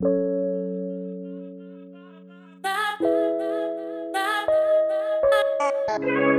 Thank you.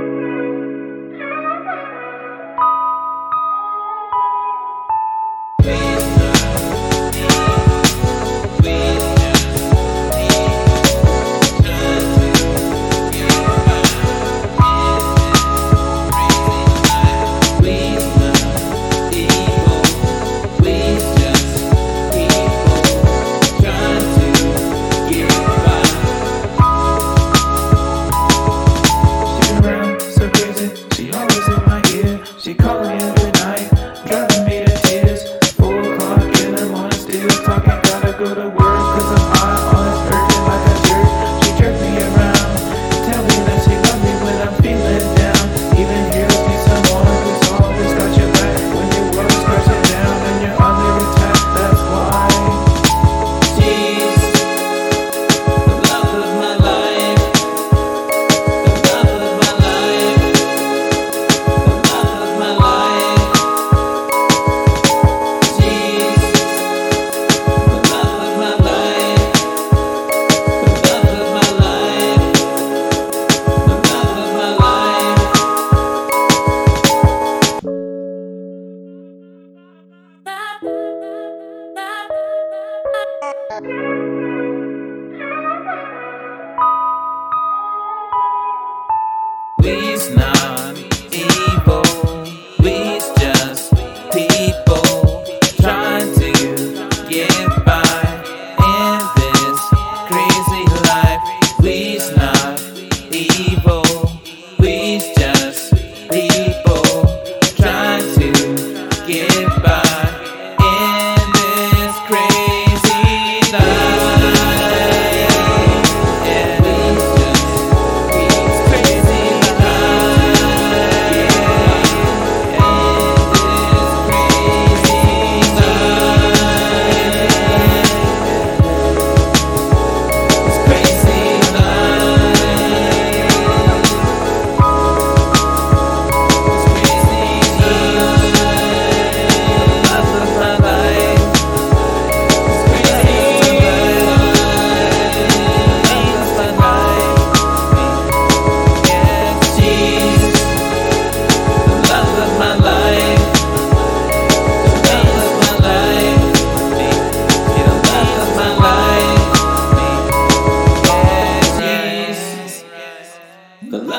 Please now.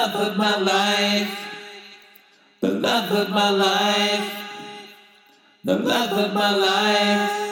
love of my life, the love of my life, the love of my life.